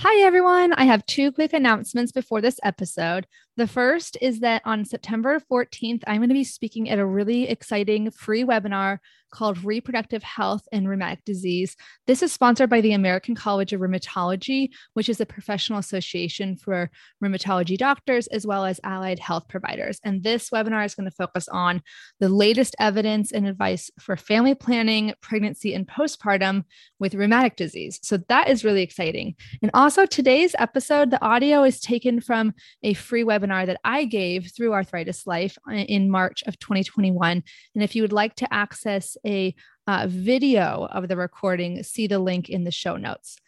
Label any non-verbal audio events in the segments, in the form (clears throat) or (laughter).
Hi, everyone. I have two quick announcements before this episode. The first is that on September 14th, I'm going to be speaking at a really exciting free webinar called Reproductive Health and Rheumatic Disease. This is sponsored by the American College of Rheumatology, which is a professional association for rheumatology doctors as well as allied health providers. And this webinar is going to focus on the latest evidence and advice for family planning, pregnancy, and postpartum with rheumatic disease. So that is really exciting. And also, today's episode, the audio is taken from a free webinar that I gave through Arthritis Life in March of 2021. And if you would like to access a uh, video of the recording, see the link in the show notes.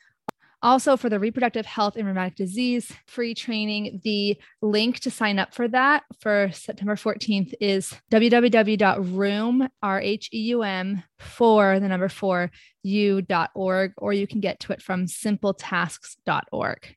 Also, for the reproductive health and rheumatic disease free training, the link to sign up for that for September 14th is www.rheum, R-H-E-U-M, for the number four, u.org, or you can get to it from simpletasks.org.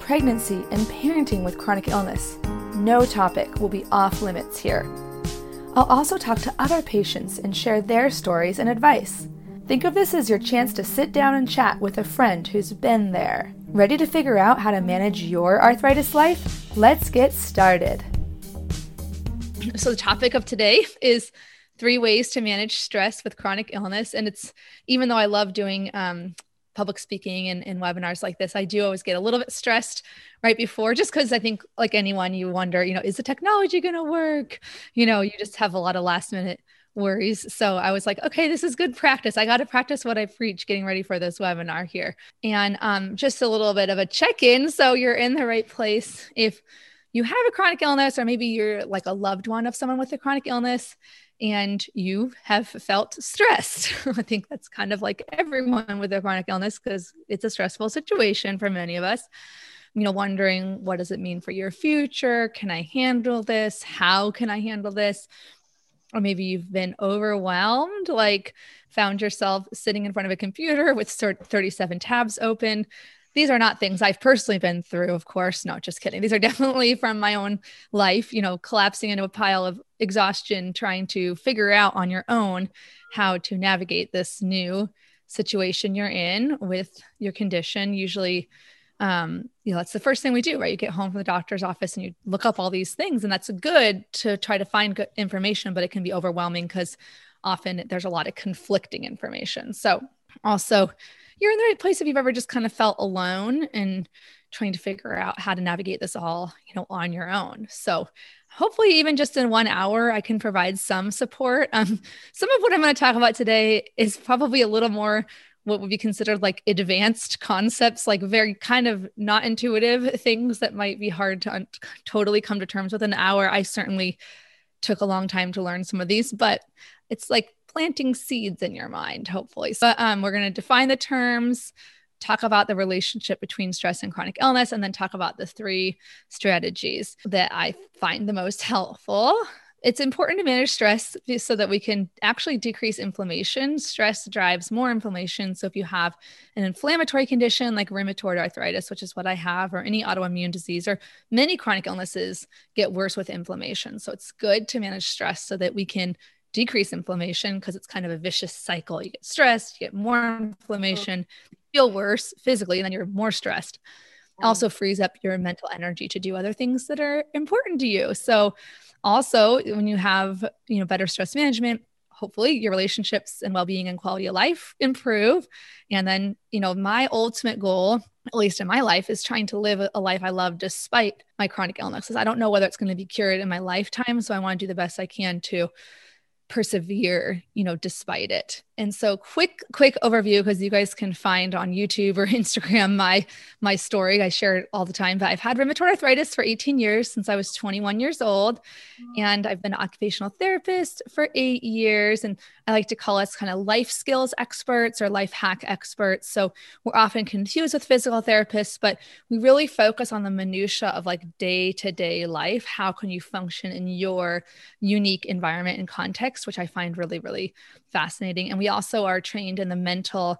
pregnancy, and parenting with chronic illness. No topic will be off limits here. I'll also talk to other patients and share their stories and advice. Think of this as your chance to sit down and chat with a friend who's been there. Ready to figure out how to manage your arthritis life? Let's get started. So, the topic of today is three ways to manage stress with chronic illness. And it's even though I love doing um, public speaking and, and webinars like this, I do always get a little bit stressed right before, just because I think, like anyone, you wonder, you know, is the technology going to work? You know, you just have a lot of last minute worries. So I was like, okay, this is good practice. I got to practice what I preach getting ready for this webinar here. And um, just a little bit of a check in. So you're in the right place. If you have a chronic illness, or maybe you're like a loved one of someone with a chronic illness, and you have felt stressed. (laughs) I think that's kind of like everyone with a chronic illness because it's a stressful situation for many of us. You know, wondering what does it mean for your future? Can I handle this? How can I handle this? Or maybe you've been overwhelmed, like found yourself sitting in front of a computer with 37 tabs open, these are not things I've personally been through, of course. No, just kidding. These are (laughs) definitely from my own life, you know, collapsing into a pile of exhaustion, trying to figure out on your own how to navigate this new situation you're in with your condition. Usually, um, you know, that's the first thing we do, right? You get home from the doctor's office and you look up all these things, and that's good to try to find good information, but it can be overwhelming because often there's a lot of conflicting information. So, Also, you're in the right place if you've ever just kind of felt alone and trying to figure out how to navigate this all, you know, on your own. So hopefully even just in one hour i can provide some support (laughs) um, some of what i'm going to talk about today is probably a little more what would be considered like advanced concepts like very kind of not intuitive (laughs) things that might be hard to un- totally come to terms with in an hour i certainly took a long time to learn some of these but it's like planting seeds in your mind hopefully so um, we're going to define the terms talk about the relationship between stress and chronic illness, and then talk about the three strategies that I find the most (laughs) helpful. It's important to manage stress so that we can actually decrease inflammation. Stress drives more inflammation. So, if you have an inflammatory condition like rheumatoid arthritis, which is what I have, or any autoimmune disease, or many chronic illnesses get worse with inflammation. So, it's good to manage stress so that we can decrease inflammation because it's kind of a vicious cycle. You get stressed, you get more inflammation, feel worse physically, and then you're more stressed. Mm. Also frees up your mental energy to do other things that are important to you. So also when you have, you know, better stress management, hopefully your relationships and well-being and quality of life improve and then you know my ultimate goal at least in my life is trying to live a life i love despite my chronic illnesses i don't know whether it's going to be cured in my lifetime so i want to do the best i can to persevere you know despite it. And so quick quick overview because you guys can find on youtube or (laughs) instagram my my story. I share it all the time but i've had rheumatoid arthritis for 18 years since i was 21 years old and i've been an occupational therapist for eight years and i like to call us kind of life skills experts or life hack experts. So we're often confused with physical therapists but we really focus on the minutia of like day to day life. How can you function in your unique environment and context which I find really, really fascinating. And we also are trained in the mental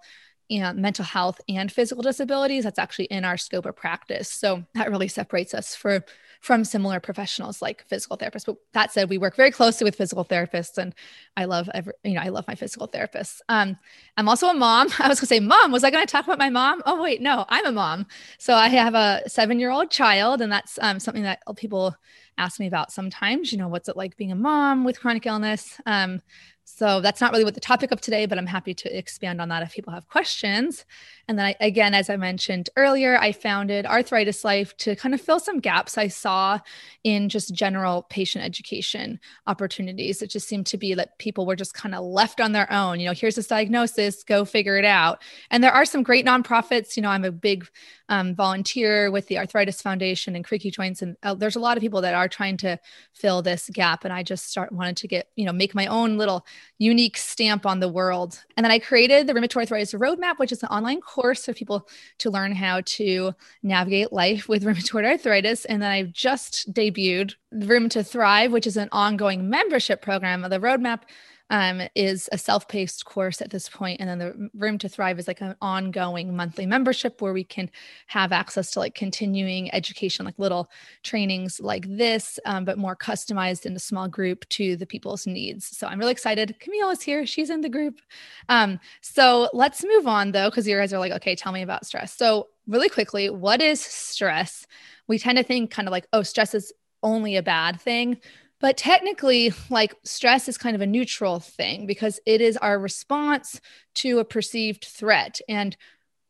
and mental health and physical disabilities. That's actually in our scope of practice. So that really separates us for from similar professionals like physical therapists. But that said, we work very closely with physical therapists, and I love every, you know I love my physical therapists. Um, I'm also a mom. (laughs) I was gonna say mom. Was I gonna talk about my mom? Oh wait, no, I'm a mom. So I have a seven year old child, and that's um, something that people ask me about sometimes. You know, what's it like being a mom with chronic illness? Um, so that's not really what the topic of today, but I'm happy to expand on that if people have questions. And then I, again, as I mentioned earlier, I founded Arthritis Life to kind of fill some gaps I saw in just general patient education opportunities. It just seemed to be that people were just kind of left on their own. You know, here's this diagnosis, go figure it out. And there are some great nonprofits. You know, I'm a big um, volunteer with the Arthritis Foundation and Creaky Joints, and uh, there's a lot of people that are trying to fill this gap. And I just start wanted to get, you know, make my own little unique stamp on the world. And then I created the Rheumatoid Arthritis Roadmap, which is an online course for people to learn how to navigate life with (laughs) rheumatoid arthritis. And then I've just debuted Rheum to Thrive, which is an ongoing membership program. Of the roadmap um, is a self-paced course at this point and then the rheum to thrive is like an ongoing monthly membership where we can have access to like continuing education like little trainings like this um, but more customized in a small group to the people's needs. So i'm really excited. Camille is here. She's in the group. Um, so let's move on though because you guys are like okay tell me about stress. So really quickly what is stress? We tend to think kind of like oh stress is only a bad thing but technically, like stress is kind of a neutral thing because it is our response to a perceived threat. And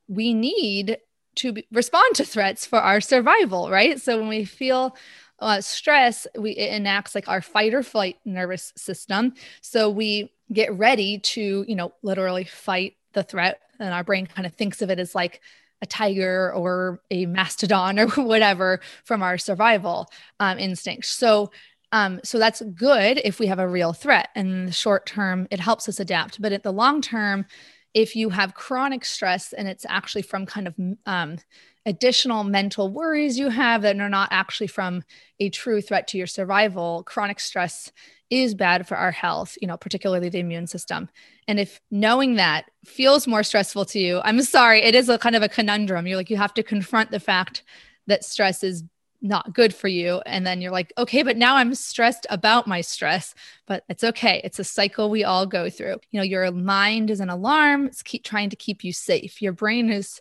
we need to be, respond to threats for our survival, right? So when we feel uh, stress, we it enacts like our fight or flight nervous system. So we get ready to, you know, literally fight the threat. And our brain kind of thinks of it as like a tiger or a mastodon (laughs) or whatever from our survival um, instinct. So um, so that's good if we have a real threat. In the short term, it helps us adapt. But at the long term, if you have chronic stress and it's actually from kind of um, additional mental worries you have that are not actually from a true threat to your survival, chronic stress is bad for our health, you know, particularly the immune system. And if knowing that feels more stressful to you, I'm sorry, it is a kind of a conundrum. You're like, you have to confront the fact that stress is not good for you. And then you're like okay but now i'm stressed about my stress but it's okay. It's a cycle we all go through. You know your mind is an alarm. It's keep trying to keep you safe. Your brain is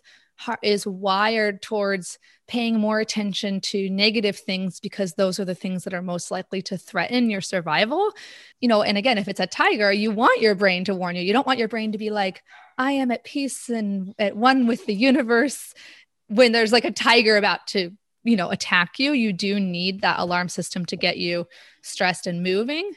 is wired towards paying more attention to negative things because those are the things that are most likely to threaten your survival. You know and again if it's a tiger you want your brain to warn you. You don't want your brain to be like I am at peace and at one with the universe. When there's like a tiger about to, you know, attack you, you do need that alarm system to get you stressed and moving.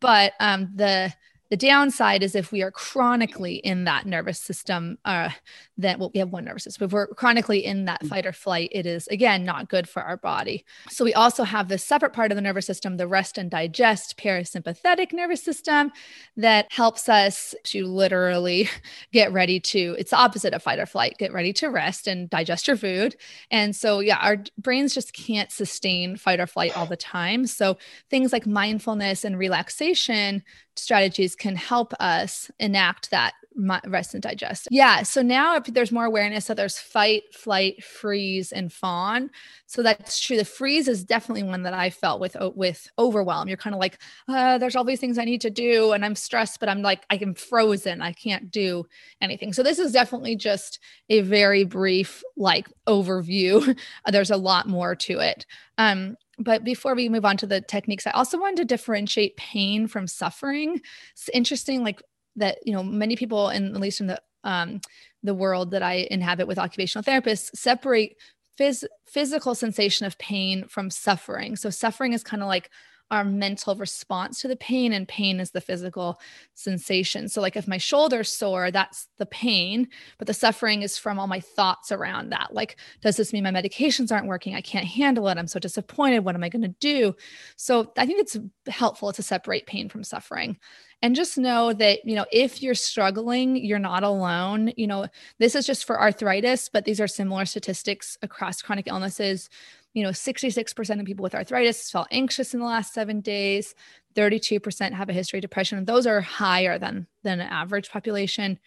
But um, the the downside is if we are chronically in that nervous system, uh, then well, we have one nervous system. If we're chronically in that mm. fight or flight, it is again not good for our body. So we also have this separate part of the nervous system, the rest and digest parasympathetic nervous system, that helps us to literally (laughs) get ready to. It's the opposite of fight or flight. Get ready to rest and digest your food. And so yeah, our brains just can't sustain fight or flight all the time. So things like mindfulness and relaxation strategies can help us enact that rest and digest. Yeah. So now if there's more awareness that there's fight, flight, freeze, and fawn. So that's true. The freeze is definitely one that I felt with with overwhelm. You're kind of like, uh, there's all these things I need to do, and I'm stressed, but I'm like, I am frozen. I can't do anything. So this is definitely just a very brief like overview. (laughs) there's a lot more to it. Um, but before we move on to the techniques, I also wanted to differentiate pain from suffering. It's interesting, like that, you know, many people, in at least in the um, the world that I inhabit with occupational therapists, separate phys- physical sensation of pain from suffering. So suffering is kind of like our mental response to the pain and pain is the physical sensation. So like if my shoulder's sore that's the pain but the suffering is from all my thoughts around that. Like does this mean my medications aren't working? I can't handle it. I'm so disappointed. What am i going to do? So i think it's helpful to separate pain from suffering and just know that you know if you're struggling you're not alone. You know this is just for arthritis but these are similar statistics across chronic illnesses you know, 66% of people with arthritis felt anxious in the last seven days. 32% have a history of depression. Those are higher than, than an average population.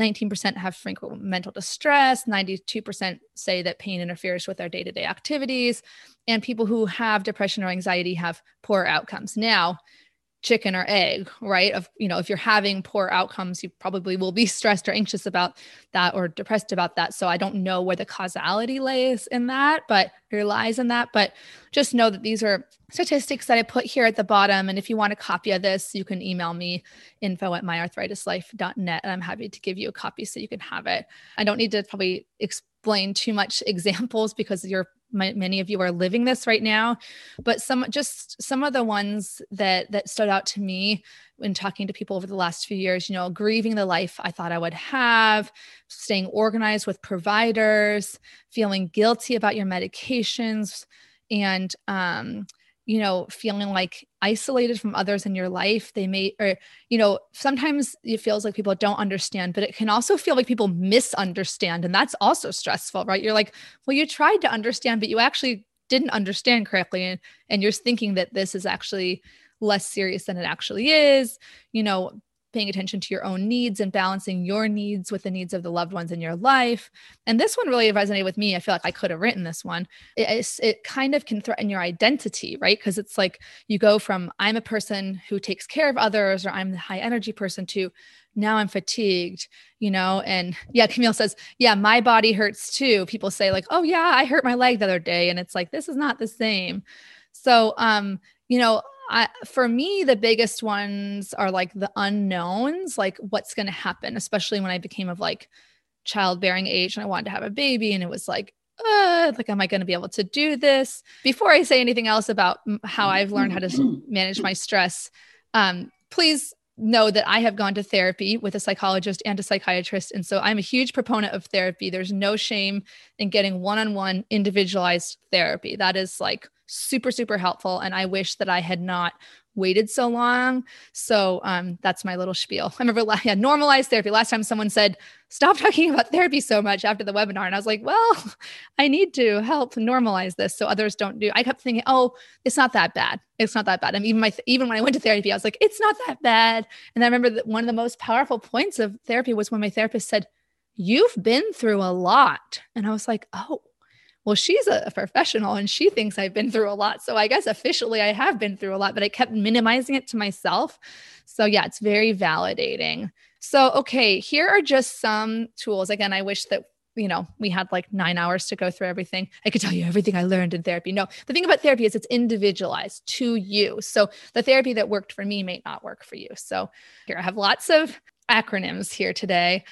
19% have frequent mental distress. 92% say that pain interferes with their day to day activities. And people who have depression or anxiety have poor outcomes. Now, chicken or egg, right? Of, you know, if you're having poor outcomes, you probably will be (laughs) stressed or anxious about that or depressed about that. So I don't know where the causality lays in that, but or lies in that. But just know that these are statistics that I put here at the bottom. And if you want a copy of this, you can email me info at myarthritislife.net and I'm happy to give you a copy so you can have it. I don't need to probably explain too much (laughs) examples because you're my, many of you are living this right now but some just some of the ones that that stood out to me when talking to people over the last few years you know grieving the life i thought i would have staying organized with providers feeling guilty about your medications and um you know feeling like isolated from others in your life they may or you know sometimes it feels like people don't understand but it can also feel like people misunderstand and that's also stressful right? You're like well you tried to understand but you actually didn't understand correctly and, and you're thinking that this is actually less serious than it actually is you know paying attention to your own needs and balancing your needs with the needs of the loved ones in your life. And this one really resonated with me. I feel like I could have written this one. It, it kind of can threaten your identity, right? Because it's like you go from I'm a person who takes care of others or I'm the high energy person to now I'm fatigued, you know? And yeah, (laughs) Camille says, yeah, my body hurts too. People say, like, oh, yeah, I hurt my leg the other day. And it's like, this is not the same. So, um, you know, I, for me, the biggest ones are like the unknowns, like what's going to happen, especially when I became of like childbearing age and I wanted to have a baby. And it was like, uh, like, am I going to be able to do this? Before I say anything else about how I've learned how to (clears throat) manage my stress, um, please know that I have gone to therapy with a psychologist and a psychiatrist. And so I'm a huge proponent of therapy. There's no shame in getting one on one individualized therapy. That is like super, super helpful. And I wish that I had not waited so long. So um, that's my little spiel. (laughs) I remember yeah, normalized therapy. Last time someone said, stop talking about therapy so much after the webinar. And I was like, well, (laughs) I need to help normalize this so others don't do. I kept thinking, oh, it's not that bad. It's not that bad. And even my even when I went to therapy, I was like, it's not that bad. And I remember that one of the most powerful points of therapy was when my therapist said, You've been through a lot. And I was like, oh, well, she's a professional and she thinks I've been through a lot. So I guess officially I have been through a lot, but I kept minimizing it to myself. So yeah, it's very validating. So, okay, here are just some tools. Again, I wish that you know, we had like nine hours to go through everything. I could tell you everything I learned in therapy. No, the thing about therapy is it's individualized to you. So the therapy that worked for me may not work for you. So here I have lots of acronyms here today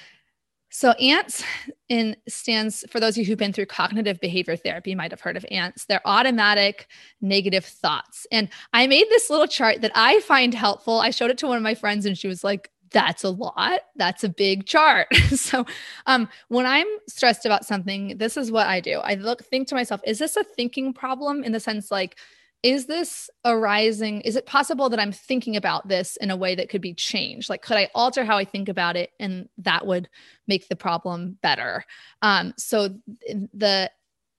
So ANTS in stands for those of you who've been through cognitive behavior therapy might have heard of ANTS. They're automatic negative thoughts. And I made this little chart that I find helpful. I showed it to one of my friends and she was like, that's a lot. That's a big chart. (laughs) so, um, when I'm stressed about something, this is what I do. I look, think to myself, is this a thinking problem in the sense like, is this arising? Is it possible that I'm thinking about this in a way that could be changed? Like, could I alter how I think about it and that would make the problem better? Um, so, the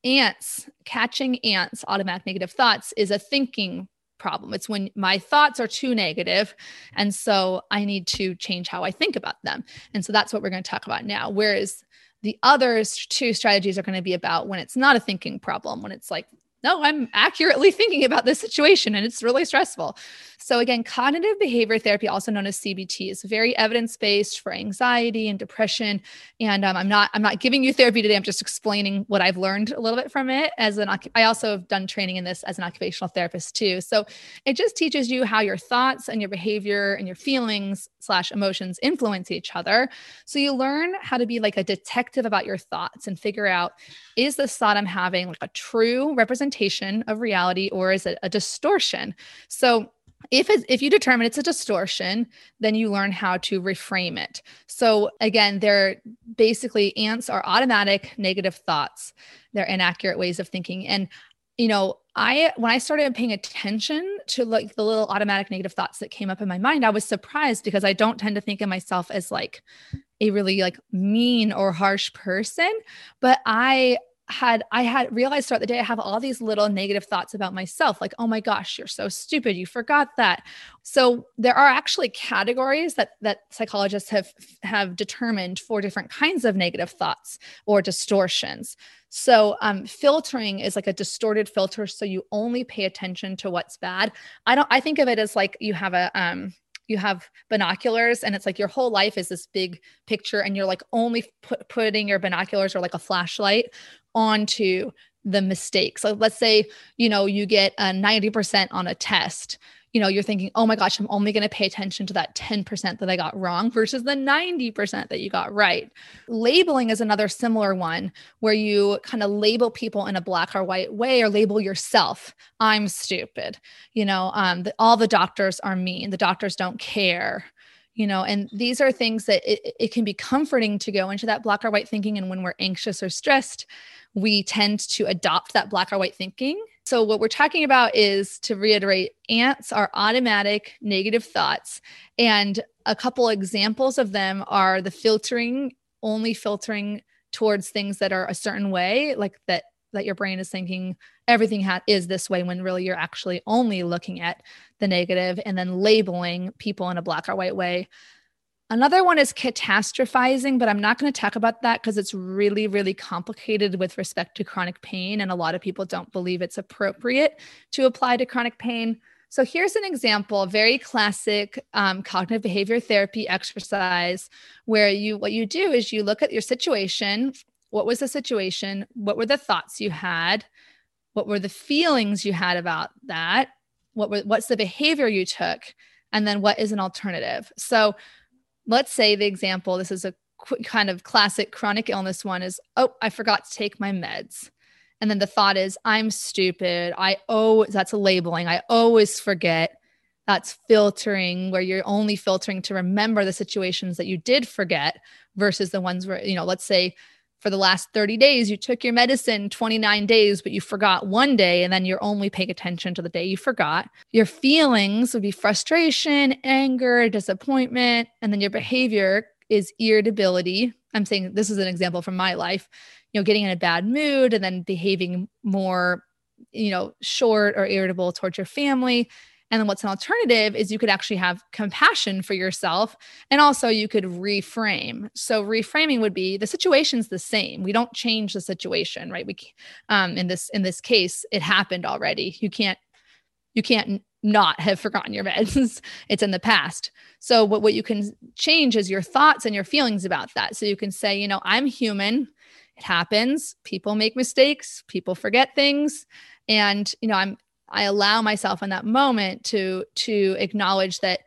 ants, catching ants, automatic negative thoughts, is a thinking problem. It's when my thoughts are too negative, And so I need to change how I think about them. And so that's what we're going to talk about now. Whereas the other two strategies are going to be about when it's not a thinking problem, when it's like no, I'm accurately (laughs) thinking about this situation and it's really stressful. So, again, cognitive behavior therapy, also known as CBT, is very evidence based for anxiety and depression. And um, I'm not I'm not giving you therapy today. I'm just explaining what I've learned a little bit from it. As an I also have done training in this as an occupational therapist too. So it just teaches you how your thoughts and your behavior and your feelings slash emotions influence each other. So you learn how to be like a detective about your thoughts and figure out is this thought I'm having like a true representation of reality or is it a distortion? So if if you determine it's a distortion then you learn how to reframe it. So again they're basically ants are automatic negative thoughts. They're inaccurate ways of thinking. And you know i when i started paying attention to like the little automatic negative thoughts that came up in my mind i was surprised because i don't tend to think of myself as like a really like mean or harsh person. But i had I had realized throughout the day I have all these little negative thoughts about myself like oh my gosh you're so stupid you forgot that. So there are actually categories that that psychologists have have determined for different kinds of negative thoughts or distortions. So um, filtering is like a distorted filter so you only pay attention to what's bad. I don't I think of it as like you have a um you have binoculars and it's like your whole life is this big picture and you're like only put, putting your binoculars or like a flashlight onto the mistakes. So let's say, you know, you get a 90% on a test. You know, you're thinking, oh my gosh, I'm only going to pay attention to that 10% that I got wrong versus the 90% that you got right. Labeling is another similar one where you kind of label people in a black or white way or label yourself. I'm stupid. You know, um, the, all the doctors are mean. The doctors don't care you know and these are things that it, it can be comforting to go into that black or white thinking and when we're anxious or stressed we tend to adopt that black or white thinking. So what we're talking about is to reiterate ants are automatic negative thoughts and a couple examples of them are the filtering only filtering towards things that are a certain way like that that your brain is thinking everything ha- is this way when really you're actually only looking at the negative and then labeling people in a black or white way. Another one is catastrophizing, but I'm not going to talk about that because it's really, really complicated with respect to chronic pain. And a lot of people don't believe it's appropriate to apply to chronic pain. So here's an example, very classic um, cognitive behavior therapy exercise where you what you do is you look at your situation what was the situation? What were the thoughts you had? What were the feelings you had about that? What were what's the behavior you took? And then what is an alternative? So let's say the example, this is a qu- kind of classic chronic illness one is, oh, I forgot to take my meds. And then the thought is, I'm stupid. I oh, that's a labeling. I always forget. That's filtering where you're only filtering to remember the situations that you did forget versus the ones where, you know, let's say for the last 30 days you took your medicine 29 days but you forgot one day and then you're only paying attention to the day you forgot. Your feelings would be frustration anger disappointment and then your behavior is irritability. I'm saying this is an example from my life you know getting in a bad mood and then behaving more you know short or irritable towards your family and then what's an alternative is you could actually have compassion for yourself and also you could reframe. So reframing would be the situation's the same. We don't change the situation, right? We um in this in this case it happened already. You can't you can't not have forgotten your meds. (laughs) it's in the past. So what what you can change is your thoughts and your feelings about that. So you can say, you know, I'm human. It happens. People make mistakes, people forget things and you know i'm I allow myself in that moment to to acknowledge that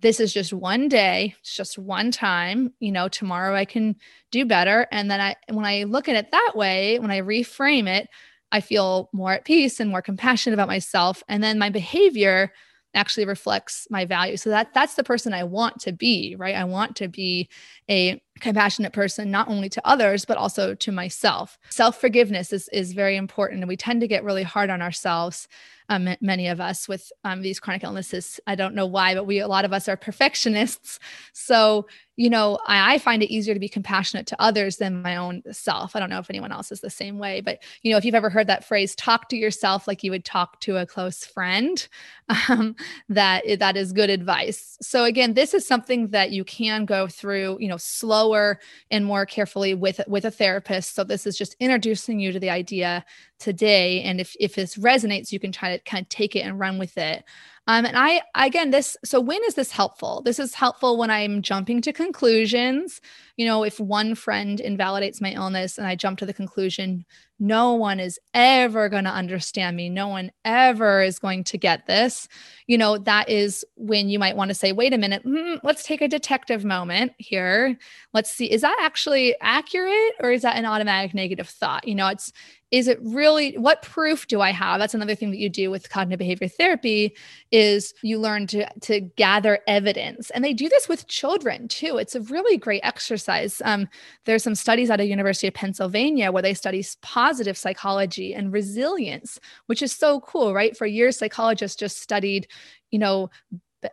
this is just one day, it's just one time, you know, tomorrow I can do better. And then I, when I look at it that way, when I reframe it, I feel more at peace and more compassionate about myself. And then my behavior actually reflects my value. So that that's the person I want to be, right? I want to be a compassionate person not only to others but also to myself. Self-forgiveness is is very important and we tend to get really hard on ourselves um, many of us with um, these chronic illnesses. I don't know why, but we, a lot of us are perfectionists. So, you know, I, I, find it easier to be compassionate to others than my own self. I don't know if anyone else is the same way, but, you know, if you've ever heard that phrase, talk to yourself like you would talk to a close friend, (laughs) um, that, that is good advice. So, again, this is something that you can go through, you know, slower and more carefully with, with a therapist. So, this is just introducing you to the idea today and if if this resonates you can try to kind of take it and run with it um, and I, again, this, so when is this helpful? This is helpful when I'm jumping to conclusions. You know, if one friend invalidates my illness and I jump to the conclusion, no one is ever going to understand me. No one ever is going to get this. You know, that is when you might want to say, wait a minute, hmm, let's take a detective moment here. Let's see, is that actually accurate or is that an automatic negative thought? You know, it's, is it really what proof do i have? That's another thing that you do with cognitive behavior therapy is you learn to to gather evidence. And they do this with children too. It's a really great exercise. Um, there's some studies out of university of pennsylvania where they study positive psychology and resilience which is so cool right? For years psychologists just studied you know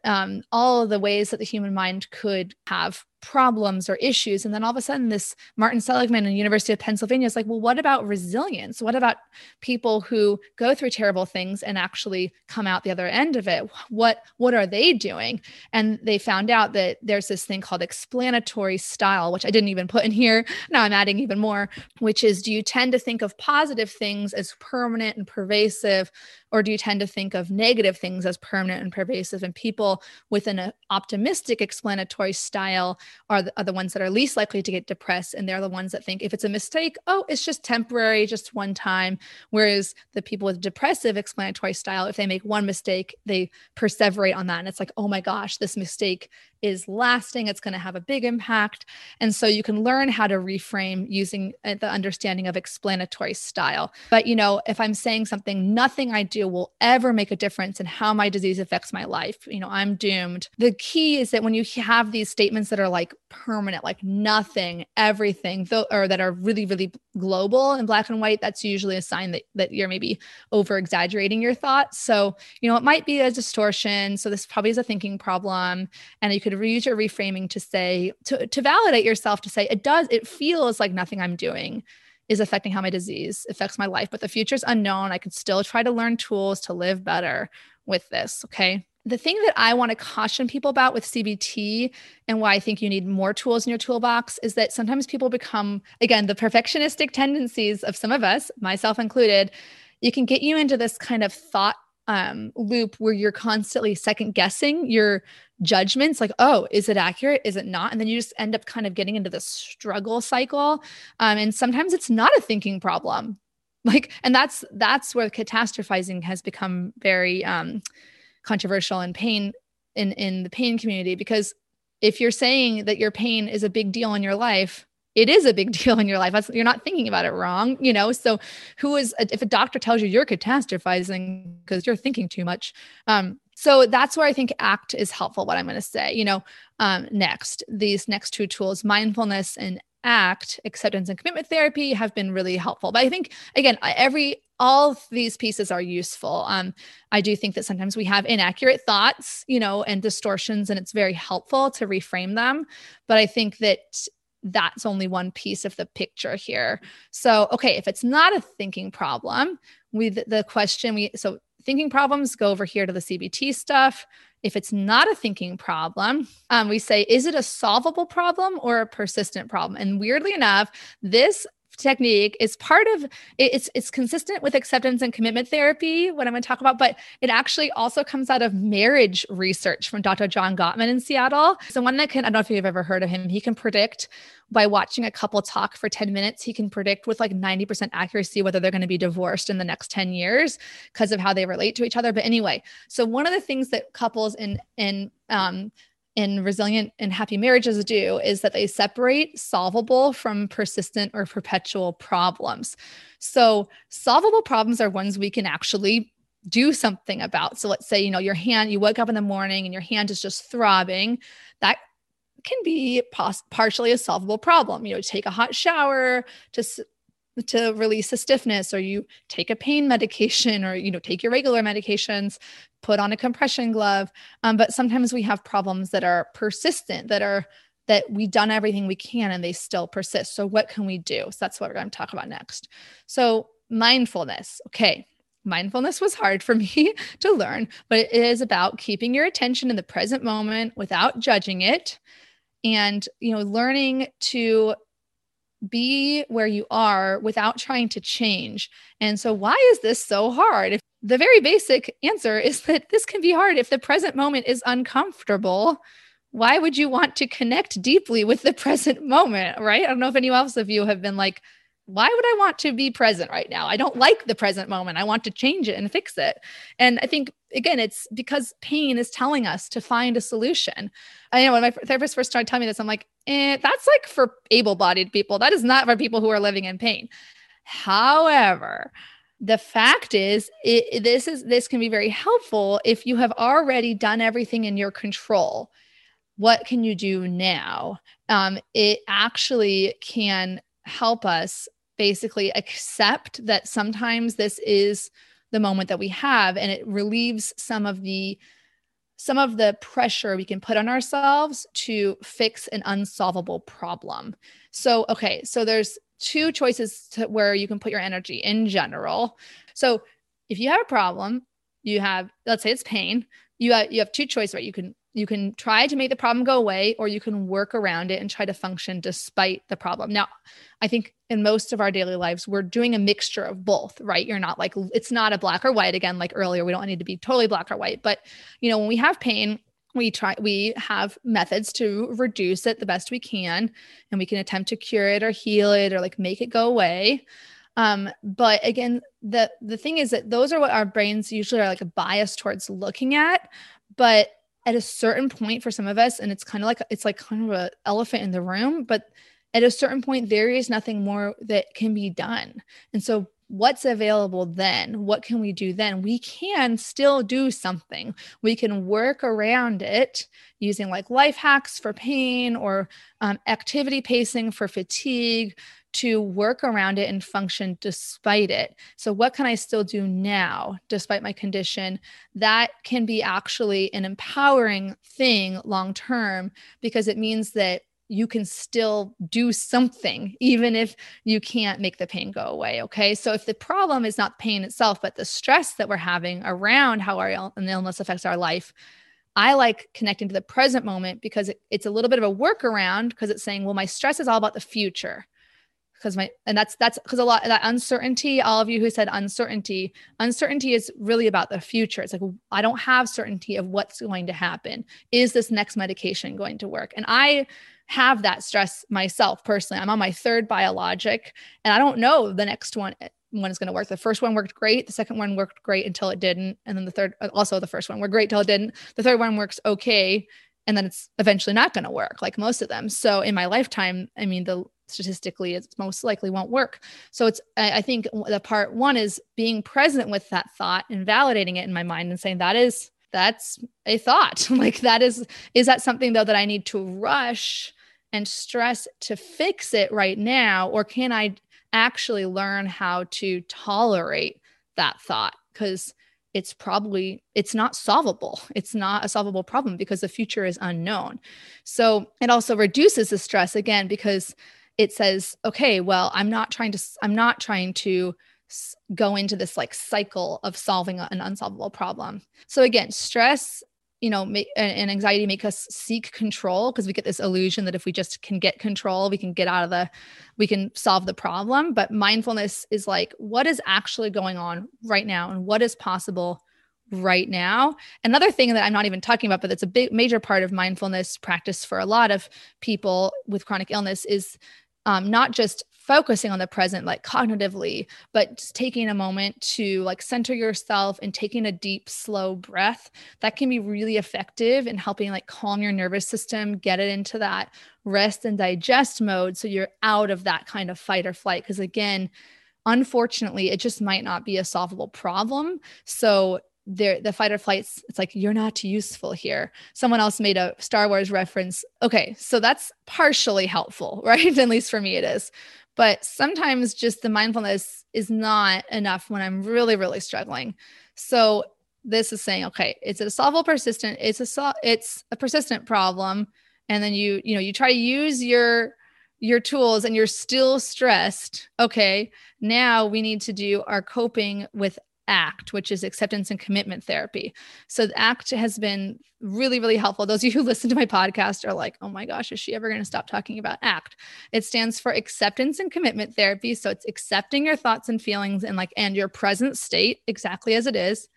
um, all the ways that the human mind could have problems or issues. And then all of a sudden, this Martin Seligman and University of Pennsylvania is like, well, what about resilience? What about people who go through terrible things and actually come out the other end of it? What what are they doing? And they found out that there's this thing called explanatory style, which I didn't even put in here. Now I'm adding even more, which is do you tend to think of positive things as permanent and pervasive, or do you tend to think of negative things as permanent and pervasive? And people with an uh, optimistic explanatory style are the, are the ones that are least likely to get depressed. And they're the ones that think if it's a mistake, oh, it's just temporary, just one time. Whereas the people with depressive explanatory style, if they make one mistake, they perseverate on that. And it's like, oh my gosh, this mistake is lasting, it's going to have a big impact. And so you can learn how to reframe using uh, the understanding of explanatory style. But, you know, if I'm saying something, nothing I do will ever make a difference in how my disease affects my life, you know, I'm doomed. The key is that when you have these statements that are like permanent, like nothing, everything, th- or that are really, really global in black and white, that's usually a sign that, that you're maybe over exaggerating your thoughts. So, you know, it might be a distortion. So, this probably is a thinking problem. And you could use your reframing to say, to, to validate yourself, to say, it does, it feels like nothing I'm doing is affecting how my disease affects my life, but the future is unknown. I could still try to learn tools to live better with this. Okay the thing that I want to caution people about with CBT and why I think you need more tools in your toolbox is that sometimes people become, again, the perfectionistic tendencies of some of us, myself included, you can get you into this kind of thought um, loop where you're constantly second guessing your judgments like oh is it accurate? Is it not? And then you just end up kind of getting into this struggle cycle um, and sometimes it's not a thinking problem. Like and that's that's where catastrophizing has become very um, controversial and pain in in the pain community because if you're saying that your pain is a big deal in your life it is a big (laughs) deal in your life. That's, you're not thinking about it wrong you know? So who is if a doctor tells you you're catastrophizing because you're thinking too much um so that's where i think act is helpful what i'm going to say you know um next these next two tools mindfulness and act acceptance and commitment therapy have been really helpful. But i think again every all these pieces are useful. Um, i do think that sometimes we have inaccurate thoughts you know and distortions and it's very helpful to reframe them. But i think that that's only one piece of the picture here. So okay if it's not a thinking problem we the question we so thinking problems go over here to the cbt stuff if it's not a thinking problem, um, we say, is it a solvable problem or a persistent problem? And weirdly enough, this technique is part of it's it's consistent with acceptance and commitment therapy what i'm going to talk about but it actually also comes out of marriage research from dr john gottman in seattle. So one that can i don't know if you've ever heard of him he can predict by watching a couple talk for 10 minutes he can predict with like 90% accuracy whether they're going to be divorced in the next 10 years because of how they relate to each other. But anyway so one of the things that couples in in um, and resilient and happy marriages do is that they separate solvable from persistent or perpetual problems. So, solvable problems are ones we can actually do something about. So, let's say, you know, your hand, you wake up in the morning and your hand is just throbbing. That can be pos- partially a solvable problem. You know, take a hot shower to to release a stiffness or you take a pain medication or you know take your regular medications put on a compression glove. Um, but sometimes we have problems that are persistent that are that we've done everything we can and they still persist. So what can we do? So that's what we're going to talk about next. So mindfulness. Okay mindfulness was hard for (laughs) me to learn but it is about keeping your attention in the present moment without judging it and you know learning to be where you are without trying to change. And so, why is this so hard? If the very basic answer is (laughs) that this can be hard if the present moment is uncomfortable. Why would you want to connect deeply with the (laughs) present moment? Right. I don't know if any else of you have been like, why would I want to be present right now? I don't like the present moment. I want to change it and fix it. And I think, again, it's because pain is telling us to find a solution. I know when my therapist first started telling me this, I'm like, eh, that's like for able bodied people. That is not for people who are living in pain. However, the fact is it, this is this can be very helpful if you have already done everything in your control what can you do now um, it actually can help us basically accept that sometimes this is the moment that we have and it relieves some of the some of the pressure we can put on ourselves to fix an unsolvable problem. So, okay, so there's two choices to where you can put your energy in general. So, if you have a problem, you have let's say it's pain, you have, you have two choices, right? You can you can try to make the problem go away or you can work around it and try to function despite the problem. Now, I think in most of our daily lives, we're doing a mixture of both, right? You're not like, it's not a black or white. Again, like earlier, we don't need to be totally black or white. But, you know, when we have pain, we try we have methods to reduce it the best we can and we can attempt to cure it or heal it or like make it go away um, but again the the thing is that those are what our brains usually are like a bias towards looking at but at a certain point for some of us and it's kind of like it's like kind of an elephant in the room but at a certain point there is nothing more that can be done. And so what's available then what can we do then we can still do something we can work around it using like life hacks for pain or um, activity pacing for fatigue to work around it and function despite it. So, what can I still do now despite my condition? That can be actually an empowering thing long term because it means that you can still do something even if you can't make the pain go away okay? So if the problem is not pain itself but the stress that we're having around how our illness affects our life I like connecting to the present moment because it, it's a little bit of a workaround because it's saying, well, my stress is all about the future. Because my and that's that's because a lot of that uncertainty all of you who said uncertainty uncertainty is really about the future. It's like i don't have certainty of what's going to happen. Is this next medication going to work? And i have that stress myself personally. I'm on my third biologic and i don't know the next one eh, one is going to work. The first one worked great the second one worked great until it didn't and then the third uh, also the first one worked great till it didn't. The third one works okay and then it's eventually not going to work like most of them. So in my lifetime i mean the statistically it most likely won't work. So it's i think the part one is being present with that thought and validating it in my mind and saying that is that's a thought. (laughs) Like that is is that something though that i need to rush and stress to fix it right now or can i actually learn how to tolerate that thought? Because it's probably it's not solvable. It's not a solvable problem because the future is unknown. So it also reduces the stress again because it says okay well i'm not trying to i'm not trying to go into this like cycle of solving an unsolvable problem. So again stress you know and anxiety make us seek control because we get this illusion that if we just can get control we can get out of the we can solve the problem but mindfulness is like what is actually going on right now and what is possible right now. Another thing that I'm not even talking about, but that's a big major part of mindfulness practice for a lot of people with chronic illness is um, not just focusing on the present like cognitively but just taking a moment to like center yourself and taking a deep slow breath that can be really effective in helping like calm your nervous system get it into that rest and digest mode so you're out of that kind of fight or flight. Because again unfortunately it just might not be a solvable problem. So there the fight or flights it's like you're not useful here. Someone else made a star wars reference. Okay so that's partially helpful (laughs) right? At least for me it is. But sometimes just the mindfulness is not enough when i'm really really struggling. So this is saying okay it's a solvable persistent it's a sol- it's a persistent problem. And then you you know you try to use your your tools and you're still stressed. Okay now we need to do our coping with ACT, which is acceptance and commitment therapy. So ACT has been really, really helpful. Those of you who (laughs) listen to my podcast are like, oh my gosh, is she ever going to stop talking about ACT? It stands for acceptance and commitment therapy. So it's accepting your thoughts and feelings and like and your present state exactly as it is.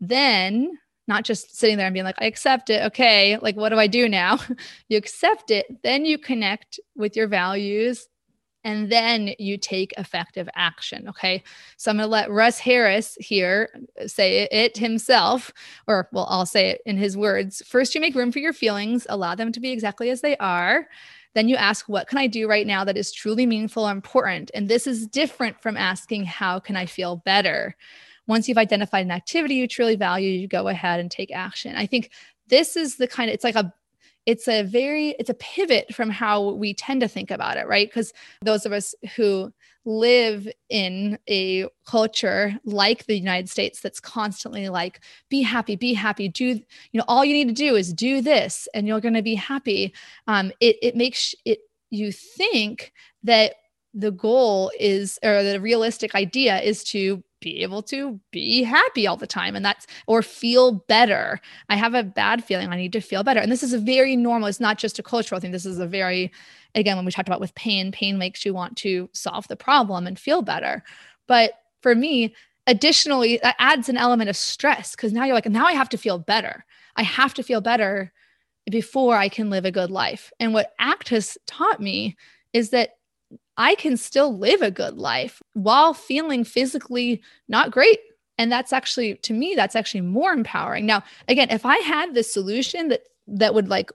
Then not just sitting there and being like, I accept it. Okay, like what do I do now? (laughs) you accept it, then you connect with your values and then you take effective action. Okay. So I'm going to let Russ Harris here say it himself, or well, I'll say it in his words. First, you make room for your feelings, allow them to be exactly as they are. Then you ask, What can I do right now that is truly meaningful or important? And this is different from asking, How can I feel better? Once you've identified an activity you truly value, you go ahead and take action. I think this is the kind of, it's like a it's a very it's a pivot from how we tend to think about it right? Because those of us who live in a culture like the united states that's constantly like be happy be happy do you know all you need to do is do this and you're going to be happy. Um, it, it makes it you think that the goal is or the realistic idea is to be able to be happy all the time and that's or feel better. I have a bad feeling i need to feel better and this is a very normal it's not just a cultural thing this is a very again when we talked about with pain pain makes you want to solve the problem and feel better. But for me additionally that adds an element of stress because now you're like now i have to feel better. I have to feel better before i can live a good life. And what act has taught me is that I can still live a good life while feeling physically not great. And that's actually, to me, that's actually more empowering. Now, again, if I had the solution that that would like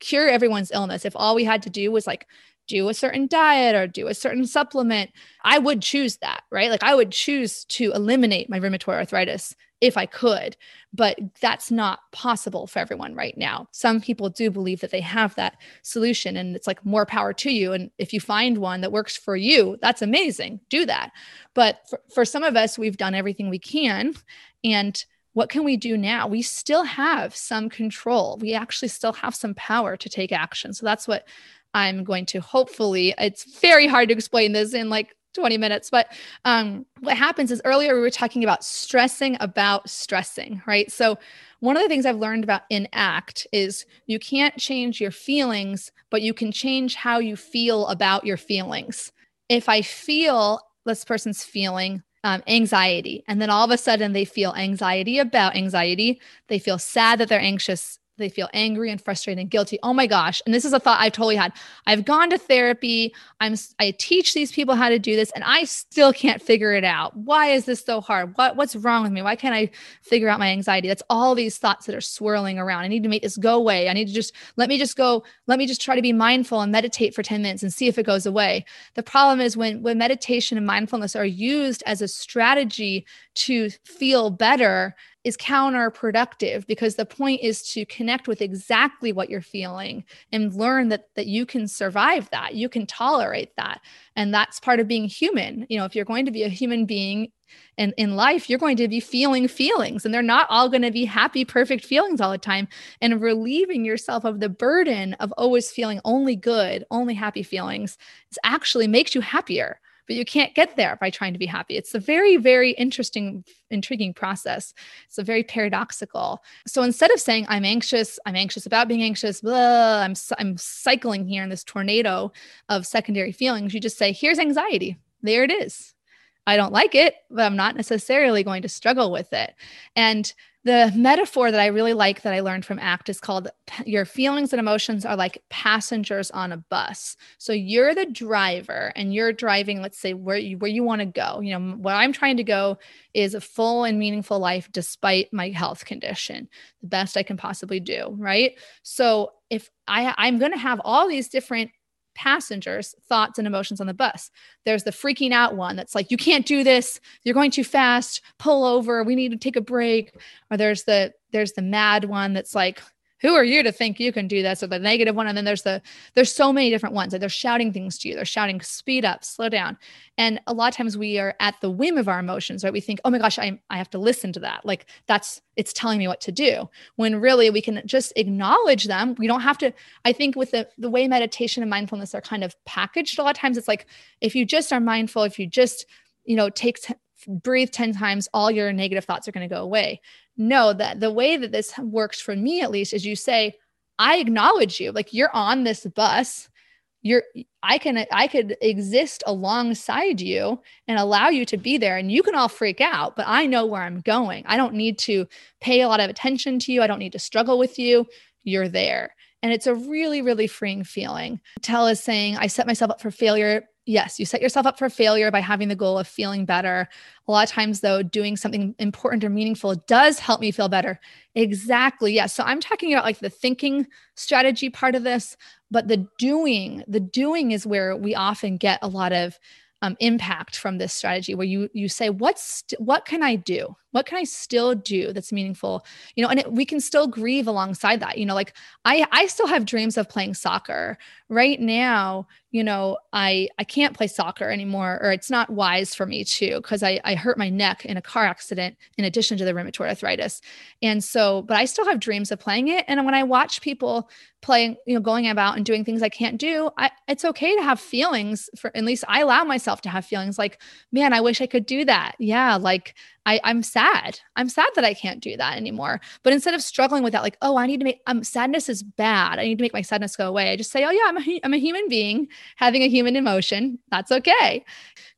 cure everyone's illness, if all we had to do was like do a certain diet or do a certain supplement, I would choose that, right? Like I would choose to eliminate my rheumatoid arthritis if I could, but that's not possible for everyone right now. Some people do believe that they have that solution and it's like more power to you. And if you find one that works for you, that's amazing. Do that. But for, for some of us, we've done everything we can. And what can we do now? We still have some control. We actually still have some power to take action. So that's what I'm going to hopefully, it's very hard to explain this in like 20 minutes. But um, what happens is earlier we were talking about stressing about stressing, right? So, one of the things I've learned about in ACT is you can't change your feelings, but you can change how you feel about your feelings. If I feel this person's feeling um, anxiety, and then all of a sudden they feel anxiety about anxiety, they feel sad that they're anxious they feel angry and frustrated and guilty. Oh my gosh. And this is a thought I've totally had. I've gone to therapy. I'm I teach these people how to do this and I still can't figure it out. Why is this so hard? What what's wrong with me? Why can't I figure out my anxiety? That's all these thoughts that are swirling around. I need to make this go away. I need to just let me just go let me just try to be mindful and meditate for 10 minutes and see if it goes away. The problem is when when meditation and mindfulness are used as a strategy to feel better, is counterproductive because the point is to connect with exactly what you're feeling and learn that that you can survive that you can tolerate that. And that's part of being human. You know if you're going to be a human being and in life you're going to be feeling feelings and they're not all going to be happy perfect feelings all the time. And relieving yourself of the burden of always feeling only good only happy feelings actually makes you happier but you can't get there by trying to be happy. It's a very, very interesting, intriguing process. It's a very paradoxical. So instead of saying, I'm anxious, I'm anxious about being anxious, blah, I'm, I'm cycling here in this tornado of secondary feelings, you just say, here's anxiety. There it is. I don't like it, but I'm not necessarily going to struggle with it. And the metaphor that I really like that I learned from ACT is called your feelings and emotions are like passengers on a bus. So you're the driver and you're driving, let's say where you, where you want to go. You know, where I'm trying to go is a full and meaningful life despite my health condition, the best I can possibly do. Right. So if I, I'm going to have all these different passengers thoughts and emotions on the bus. There's the freaking out one that's like you can't do this. You're going too fast. Pull over. We need to take a break. Or there's the there's the mad one that's like who are you to think you can do this or the negative one and then there's the there's so many different ones like they're shouting things to you. They're shouting speed up slow down. And a lot of times we are at the whim of our emotions right? We think oh my gosh i, I have to listen to that. Like that's it's telling me what to do when really we can just acknowledge them. We don't have to i think with the the way meditation and mindfulness are kind of packaged a lot of times it's like if you just are mindful if you just you know take breathe 10 times all your negative thoughts are going to go away. No that the way that this works for me at least is you say i acknowledge you. Like you're on this bus. You're i can i could exist alongside you and allow you to be there and you can all freak out but i know where i'm going. I don't need to pay a lot of attention to you. I don't need to struggle with you. You're there. And it's a really really freeing feeling. Tell is saying i set myself up for failure yes, you set yourself up for failure by having the goal of feeling better. A lot of times, though, doing something important or meaningful does help me feel better. Exactly. Yes. So I'm talking about like the thinking strategy part of this, but the doing, the doing is where we often get a lot of um, impact from this strategy where you you say what's what can i do what can i still do that's meaningful? You know and it, we can still grieve alongside that you know like i i still have dreams of playing soccer. Right now you know i i can't play soccer anymore or it's not wise for me to because I, I hurt my neck in a car accident in addition to the rheumatoid arthritis. And so but i still have dreams of playing it. And when i watch people playing you know going about and doing things i can't do I, it's okay to have feelings for at least i allow myself to have feelings like man i wish i could do that. Yeah like I, I'm sad. I'm sad that I can't do that anymore. But instead of struggling with that, like, oh, I need to make um, sadness is bad. I need to make my sadness go away. I just say, oh yeah, I'm a, I'm a human being having a human emotion. That's okay.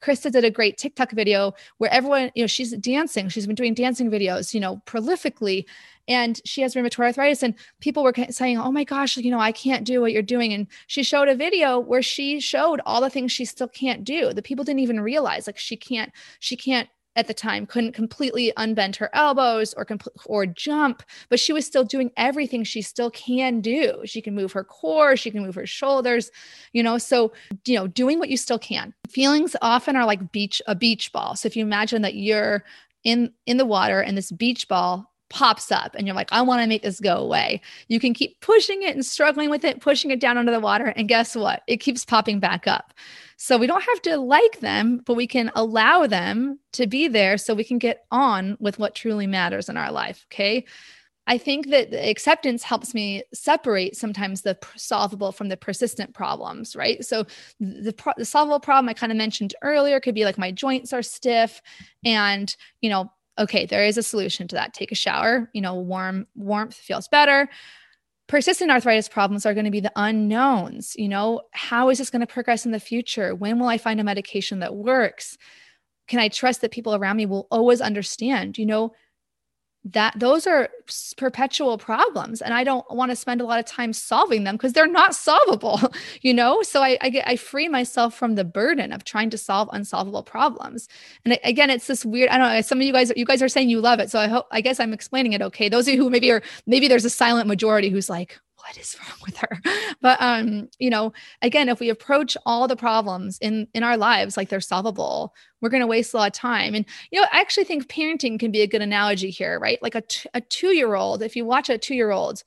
Krista did a great TikTok video where everyone, you know, she's dancing. She's been doing dancing videos, you know, prolifically and she has rheumatoid arthritis and people were saying oh my gosh you know i can't do what you're doing and she showed a video where she showed all the things she still can't do the people didn't even realize like she can't she can't at the time couldn't completely unbend her elbows or compl- or jump but she was still doing everything she still can do. She can move her core she can move her shoulders you know so you know doing what you still can. Feelings often are like beach a beach ball. So if you imagine that you're in in the water and this beach ball pops up and you're like, I want to make this go away. You can keep pushing it and struggling with it, pushing it down under the water. And guess what? It keeps popping back up. So we don't have to like them, but we can allow them to be there so we can get on with what truly matters in our life. Okay. I think that acceptance helps me separate sometimes the solvable from the persistent problems, right? So the, pro- the solvable problem I kind of mentioned earlier could be like my joints are stiff and, you know, okay, there is a solution to that. Take a shower, you know, warm warmth feels better. Persistent arthritis problems are going to be the unknowns. You know, how is this going to progress in the future? When will I find a medication that works? Can I trust that people around me will always understand? You know, that those are perpetual problems and i don't want to spend a lot of time solving them because they're not solvable (laughs) you know? So I, I get i free myself from the burden of trying to solve unsolvable problems. And again it's this weird i don't know some of you guys you guys are saying you love it so i hope i guess i'm explaining it okay. Those of you who maybe are maybe there's a silent majority who's like what is wrong with her? (laughs) But um you know again if we approach all the problems in in our lives like they're solvable we're going to waste a lot of time. And you know i actually think parenting can be a good analogy here right? Like a, t- a two year old if you watch a two year old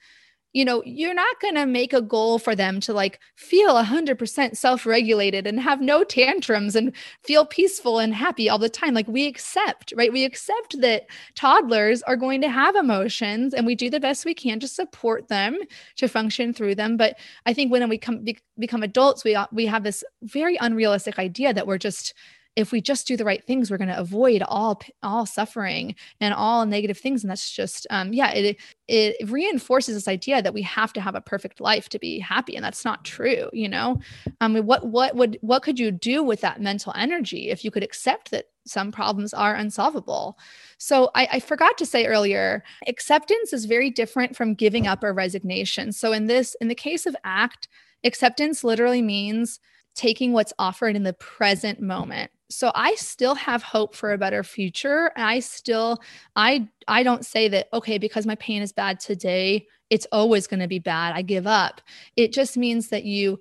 you know, you're not going to make a goal for them to like feel 100% self regulated and have no tantrums and feel peaceful and happy all the time. Like we accept, right? We accept that toddlers are going to have emotions and we do the best we can to support them to function through them. But I think when we come, be, become adults, we, we have this very unrealistic idea that we're just, if we just do the right things we're going to avoid all all suffering and all negative things. And that's just um yeah it it reinforces this idea that we have to have a perfect life to be happy. And that's not true you know? Um what what would what could you do with that mental energy if you could accept that some problems are unsolvable? So I, I forgot to say earlier acceptance is very different from giving up or resignation. So in this in the case of act acceptance literally means taking what's offered in the present moment so i still have hope for a better future i still i i don't say that okay because my pain is bad today it's always going to be bad i give up. It just means that you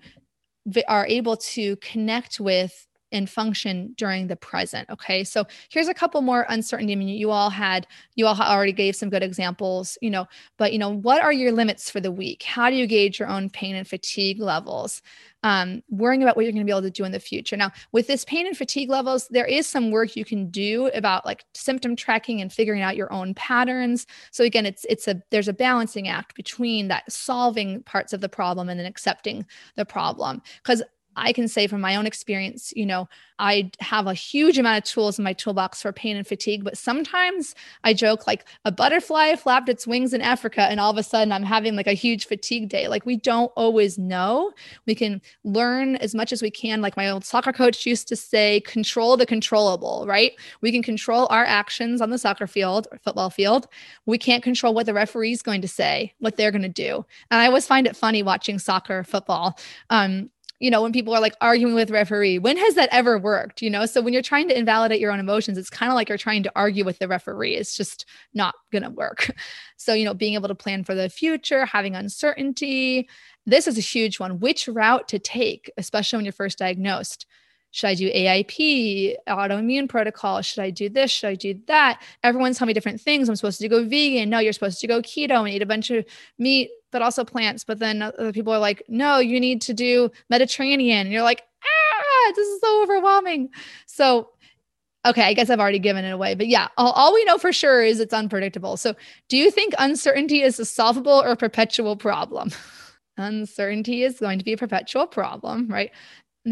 are able to connect with and function during the present. Okay. So here's a couple more uncertainty. I mean, you all had, you all already gave some good examples, you know, but, you know, what are your limits for the week? How do you gauge your own pain and fatigue levels? Um, worrying about what you're going to be able to do in the future. Now, with this pain and fatigue levels, there is some work you can do about like symptom tracking and figuring out your own patterns. So again, it's it's a there's a balancing act between that solving parts of the problem and then accepting the problem. Because I can say from my own experience, you know, I have a huge amount of tools in my toolbox for pain and fatigue, but sometimes I joke like a butterfly flapped its wings in Africa and all of a sudden I'm having like a huge fatigue day. Like we don't always know. We can learn as much as we can. Like my old soccer coach used to say, control the controllable, right? We can control our actions on the soccer field or football field. We can't control what the referee is going to say, what they're going to do. And I always find it funny watching soccer, football. Um, you know, when people are like arguing with referee, when has that ever worked? You know, so when you're trying to invalidate your own emotions, it's kind of like you're trying to argue with the referee. It's just not going to work. (laughs) So, you know, being able to plan for the future, having uncertainty. This is a huge one. Which route to take, especially when you're first diagnosed? Should I do AIP, autoimmune protocol? Should I do this? Should I do that? Everyone's telling me different things. I'm supposed to go vegan. No, you're supposed to go keto and eat a bunch of meat but also plants. But then other people are like, no, you need to do Mediterranean. And you're like, ah, this is so overwhelming. So, okay, I guess I've already given it away. But yeah, all, all we know for sure is it's unpredictable. So, do you think uncertainty is a solvable or perpetual problem? (laughs) uncertainty is going to be a perpetual problem, right?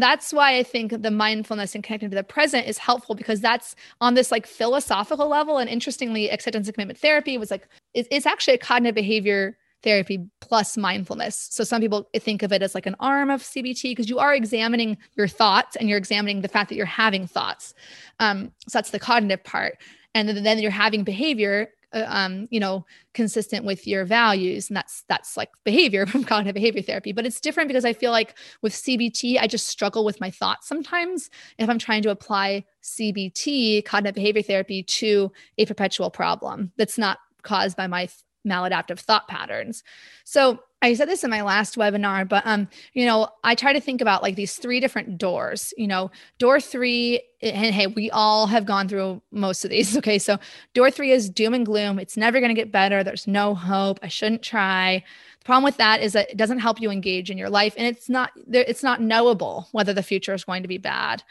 That's why I think the mindfulness and connecting to the present is helpful because that's on this like philosophical level. And interestingly, acceptance and commitment therapy was like, it's actually a cognitive behavior therapy plus mindfulness. So some people think of it as like an arm of CBT because you are examining your thoughts and you're examining the fact that you're having thoughts. Um, so that's the cognitive part. And then, then you're having behavior, um, you know, consistent with your values, and that's that's like behavior from (laughs) cognitive behavior therapy. But it's different because I feel like with CBT, I just struggle with my thoughts sometimes if I'm trying to apply CBT, cognitive behavior therapy, to a perpetual problem that's not caused by my maladaptive thought patterns. So I said this in my last webinar, but um, you know, I try to think about like these three different doors. You know, door three, and hey, we all have gone through most of these. (laughs) Okay, so door three is doom and gloom. It's never going to get better. There's no hope. I shouldn't try. The problem with that is that it doesn't help you engage in your life, and it's not it's not knowable whether the future is going to be bad.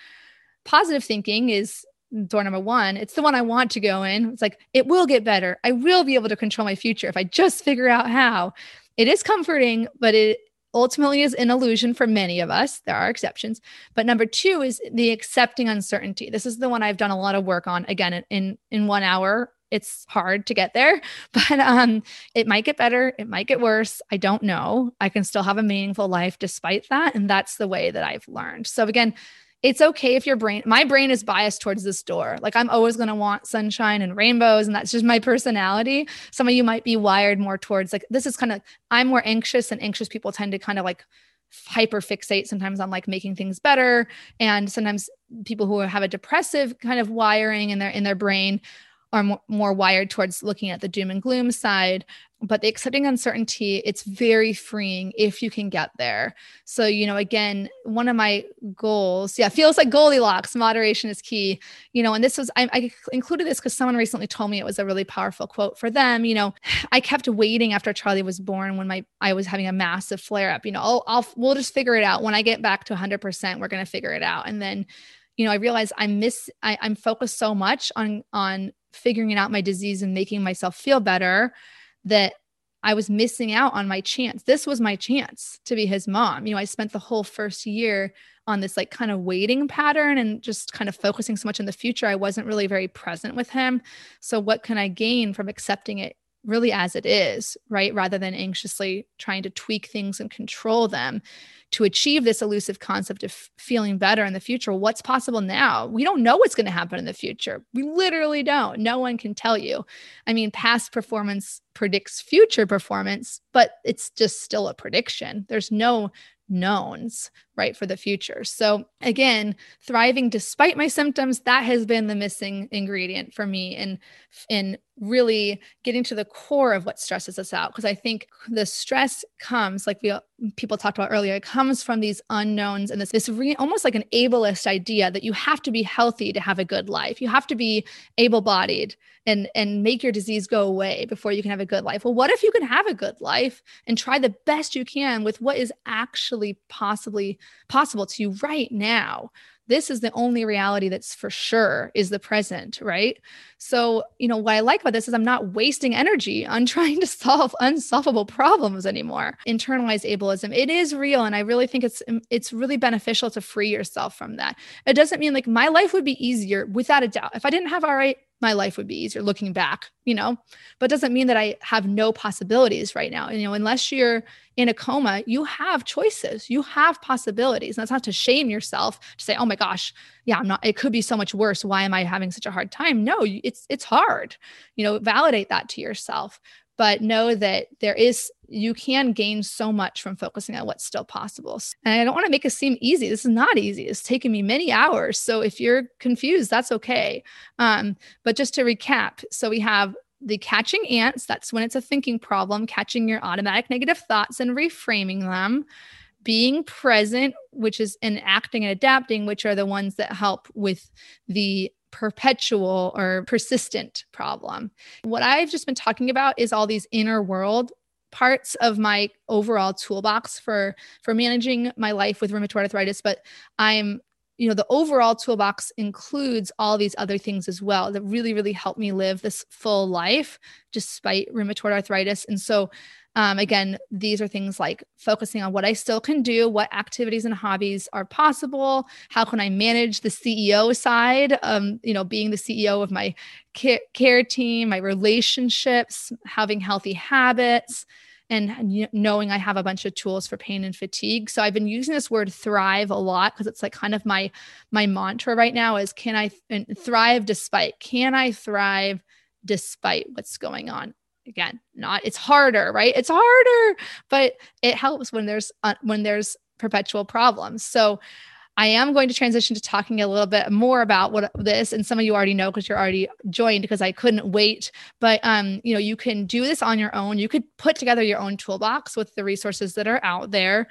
Positive thinking is door number one, it's the one I want to go in. It's like, it will get better. I will be able to control my future if I just figure out how. It is comforting, but it ultimately is an illusion for many of us. There are exceptions. But number two is the accepting uncertainty. This is the one I've done a lot of work on. Again, in in one hour, it's hard to get there, (laughs) but um, it might get better. It might get worse. I don't know. I can still have a meaningful life despite that. And that's the way that I've learned. So again, it's okay if your brain my brain is biased towards this door. Like i'm always going to want sunshine and rainbows and that's just my personality. Some of you might be wired more towards like this is kind of i'm more anxious and anxious people tend to kind of like hyper fixate sometimes on like making things better. And sometimes people who have a depressive kind of wiring in their in their brain are more, more wired towards looking at the doom and gloom side but the accepting uncertainty it's very freeing if you can get there. So you know again one of my goals yeah feels like goldilocks moderation is key. You know and this was i, I included this because someone recently told me it was a really powerful quote for them you know i kept waiting after charlie was born when my i was having a massive flare up you know I'll, I'll we'll just figure it out. When i get back to 100% we're going to figure it out. And then you know i realized i miss I, i'm focused so much on on figuring out my disease and making myself feel better that I was missing out on my chance. This was my chance to be his mom. You know, I spent the whole first year on this like kind of waiting pattern and just kind of focusing so much in the future. I wasn't really very present with him. So, what can I gain from accepting it really as it is, right? Rather than anxiously trying to tweak things and control them to achieve this elusive concept of feeling better in the future. What's possible now? We don't know what's going to happen in the future. We literally don't. No one can tell you. I mean, past performance predicts future performance, but it's just still a prediction. There's no knowns right for the future so again thriving despite my symptoms that has been the missing ingredient for me in in really getting to the core of what stresses us out. Because i think the stress comes like we people talked about earlier it comes from these unknowns and this this re, almost like an ableist idea that you have to be healthy to have a good life. You have to be able-bodied and and make your disease go away before you can have a good life. Well what if you can have a good life and try the best you can with what is actually possibly possible to you right now this is the only reality that's for sure is the present right? So you know what i like about this is i'm not wasting energy on (laughs) trying to solve unsolvable problems anymore. Internalized ableism it is real and i really think it's um, it's really beneficial to free yourself from that. It doesn't mean like my life would be easier without a doubt. If i didn't have RA my life would be easier looking back, you know, but doesn't mean that I have no possibilities right now. And, you know, unless you're in a coma, you have choices, you have possibilities. And that's not to shame yourself to say, oh my gosh, yeah, I'm not, it could be so much worse. Why am I having such a hard time? No, it's, it's hard, you know, validate that to yourself but know that there is you can gain so much from focusing on what's still possible. And i don't want to make it seem easy this is not easy it's taken me many hours so if you're confused that's okay. Um, but just to recap so we have the catching ants that's when it's a thinking problem catching your automatic negative thoughts and reframing them being present which is in acting and adapting which are the ones that help with the perpetual or persistent problem. What I've just been talking about is all these inner world parts of my overall toolbox for for managing my life with rheumatoid arthritis but i'm you know the overall toolbox includes all these other things as well that really really help me live this full life despite rheumatoid arthritis and so um, again, these are things like focusing on what I still can do, what activities and hobbies are possible, how can I manage the CEO side, um, you know, being the CEO of my care, care team, my relationships, having healthy habits, and knowing I have a bunch of tools for pain and fatigue. So I've been using this word thrive a lot because it's like kind of my my mantra right now is can I thrive despite? Can I thrive despite what's going on? Again not it's harder right it's harder but it helps when there's uh, when there's perpetual problems so I am going to transition to talking a little bit more about what this, and some of you already know because you're already joined because I couldn't wait. But um, you know, you can do this on your own. You could put together your own toolbox with the resources that are out there,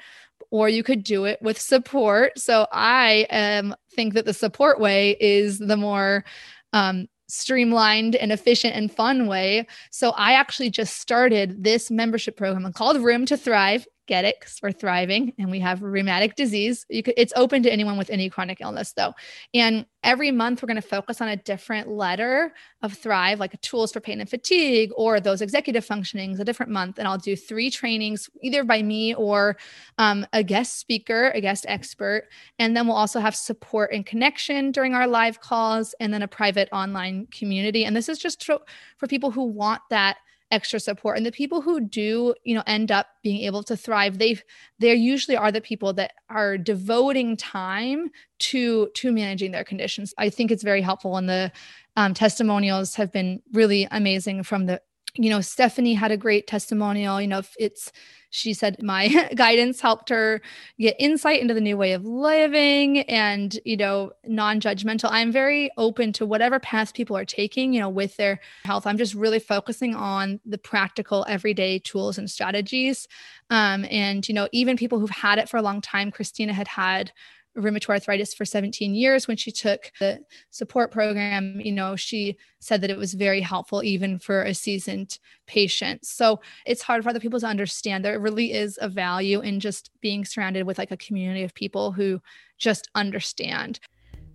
or you could do it with support. So I um, think that the support way is the more um, streamlined and efficient and fun way. So I actually just started this membership program called Rheum to Thrive get it because we're thriving and we have rheumatic disease. You could, it's open to anyone with any chronic illness though. And every month we're going to focus on a different letter of thrive, like tools for pain and fatigue or those executive functionings a different month. And I'll do three trainings either by me or um, a guest speaker, a guest expert. And then we'll also have support and connection during our live calls and then a private online community. And this is just for people who want that extra support. And the people who do you know end up being able to thrive they they usually are the people that are devoting time to to managing their conditions. I think it's very helpful and the um, testimonials have been really amazing from the you know stephanie had a great testimonial you know if it's she said my (laughs) guidance helped her get insight into the new way of living and, you know, non judgmental. I'm very open to whatever path people are taking, you know, with their health. I'm just really focusing on the practical everyday tools and strategies. Um, and, you know, even people who've had it for a long time, Christina had had rheumatoid arthritis for 17 years. When she took the support program you know she said that it was very helpful even for a seasoned patient. So it's hard for other people to understand. There really is a value in just being surrounded with like a community of people who just understand.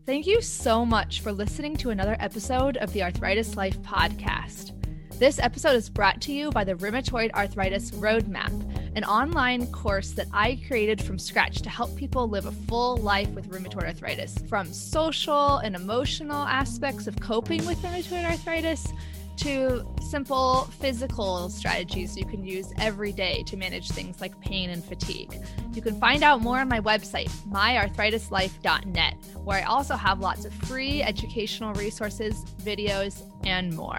Thank you so much for listening to another episode of the Arthritis Life podcast. This episode is brought to you by the Rheumatoid Arthritis Roadmap, an online course that I created from scratch to help people live a full life with rheumatoid arthritis, from social and emotional aspects of coping with rheumatoid arthritis to simple physical strategies you can use every day to manage things like pain and fatigue. You can find out more on my website, myarthritislife.net, where I also have lots of free educational resources, videos, and more.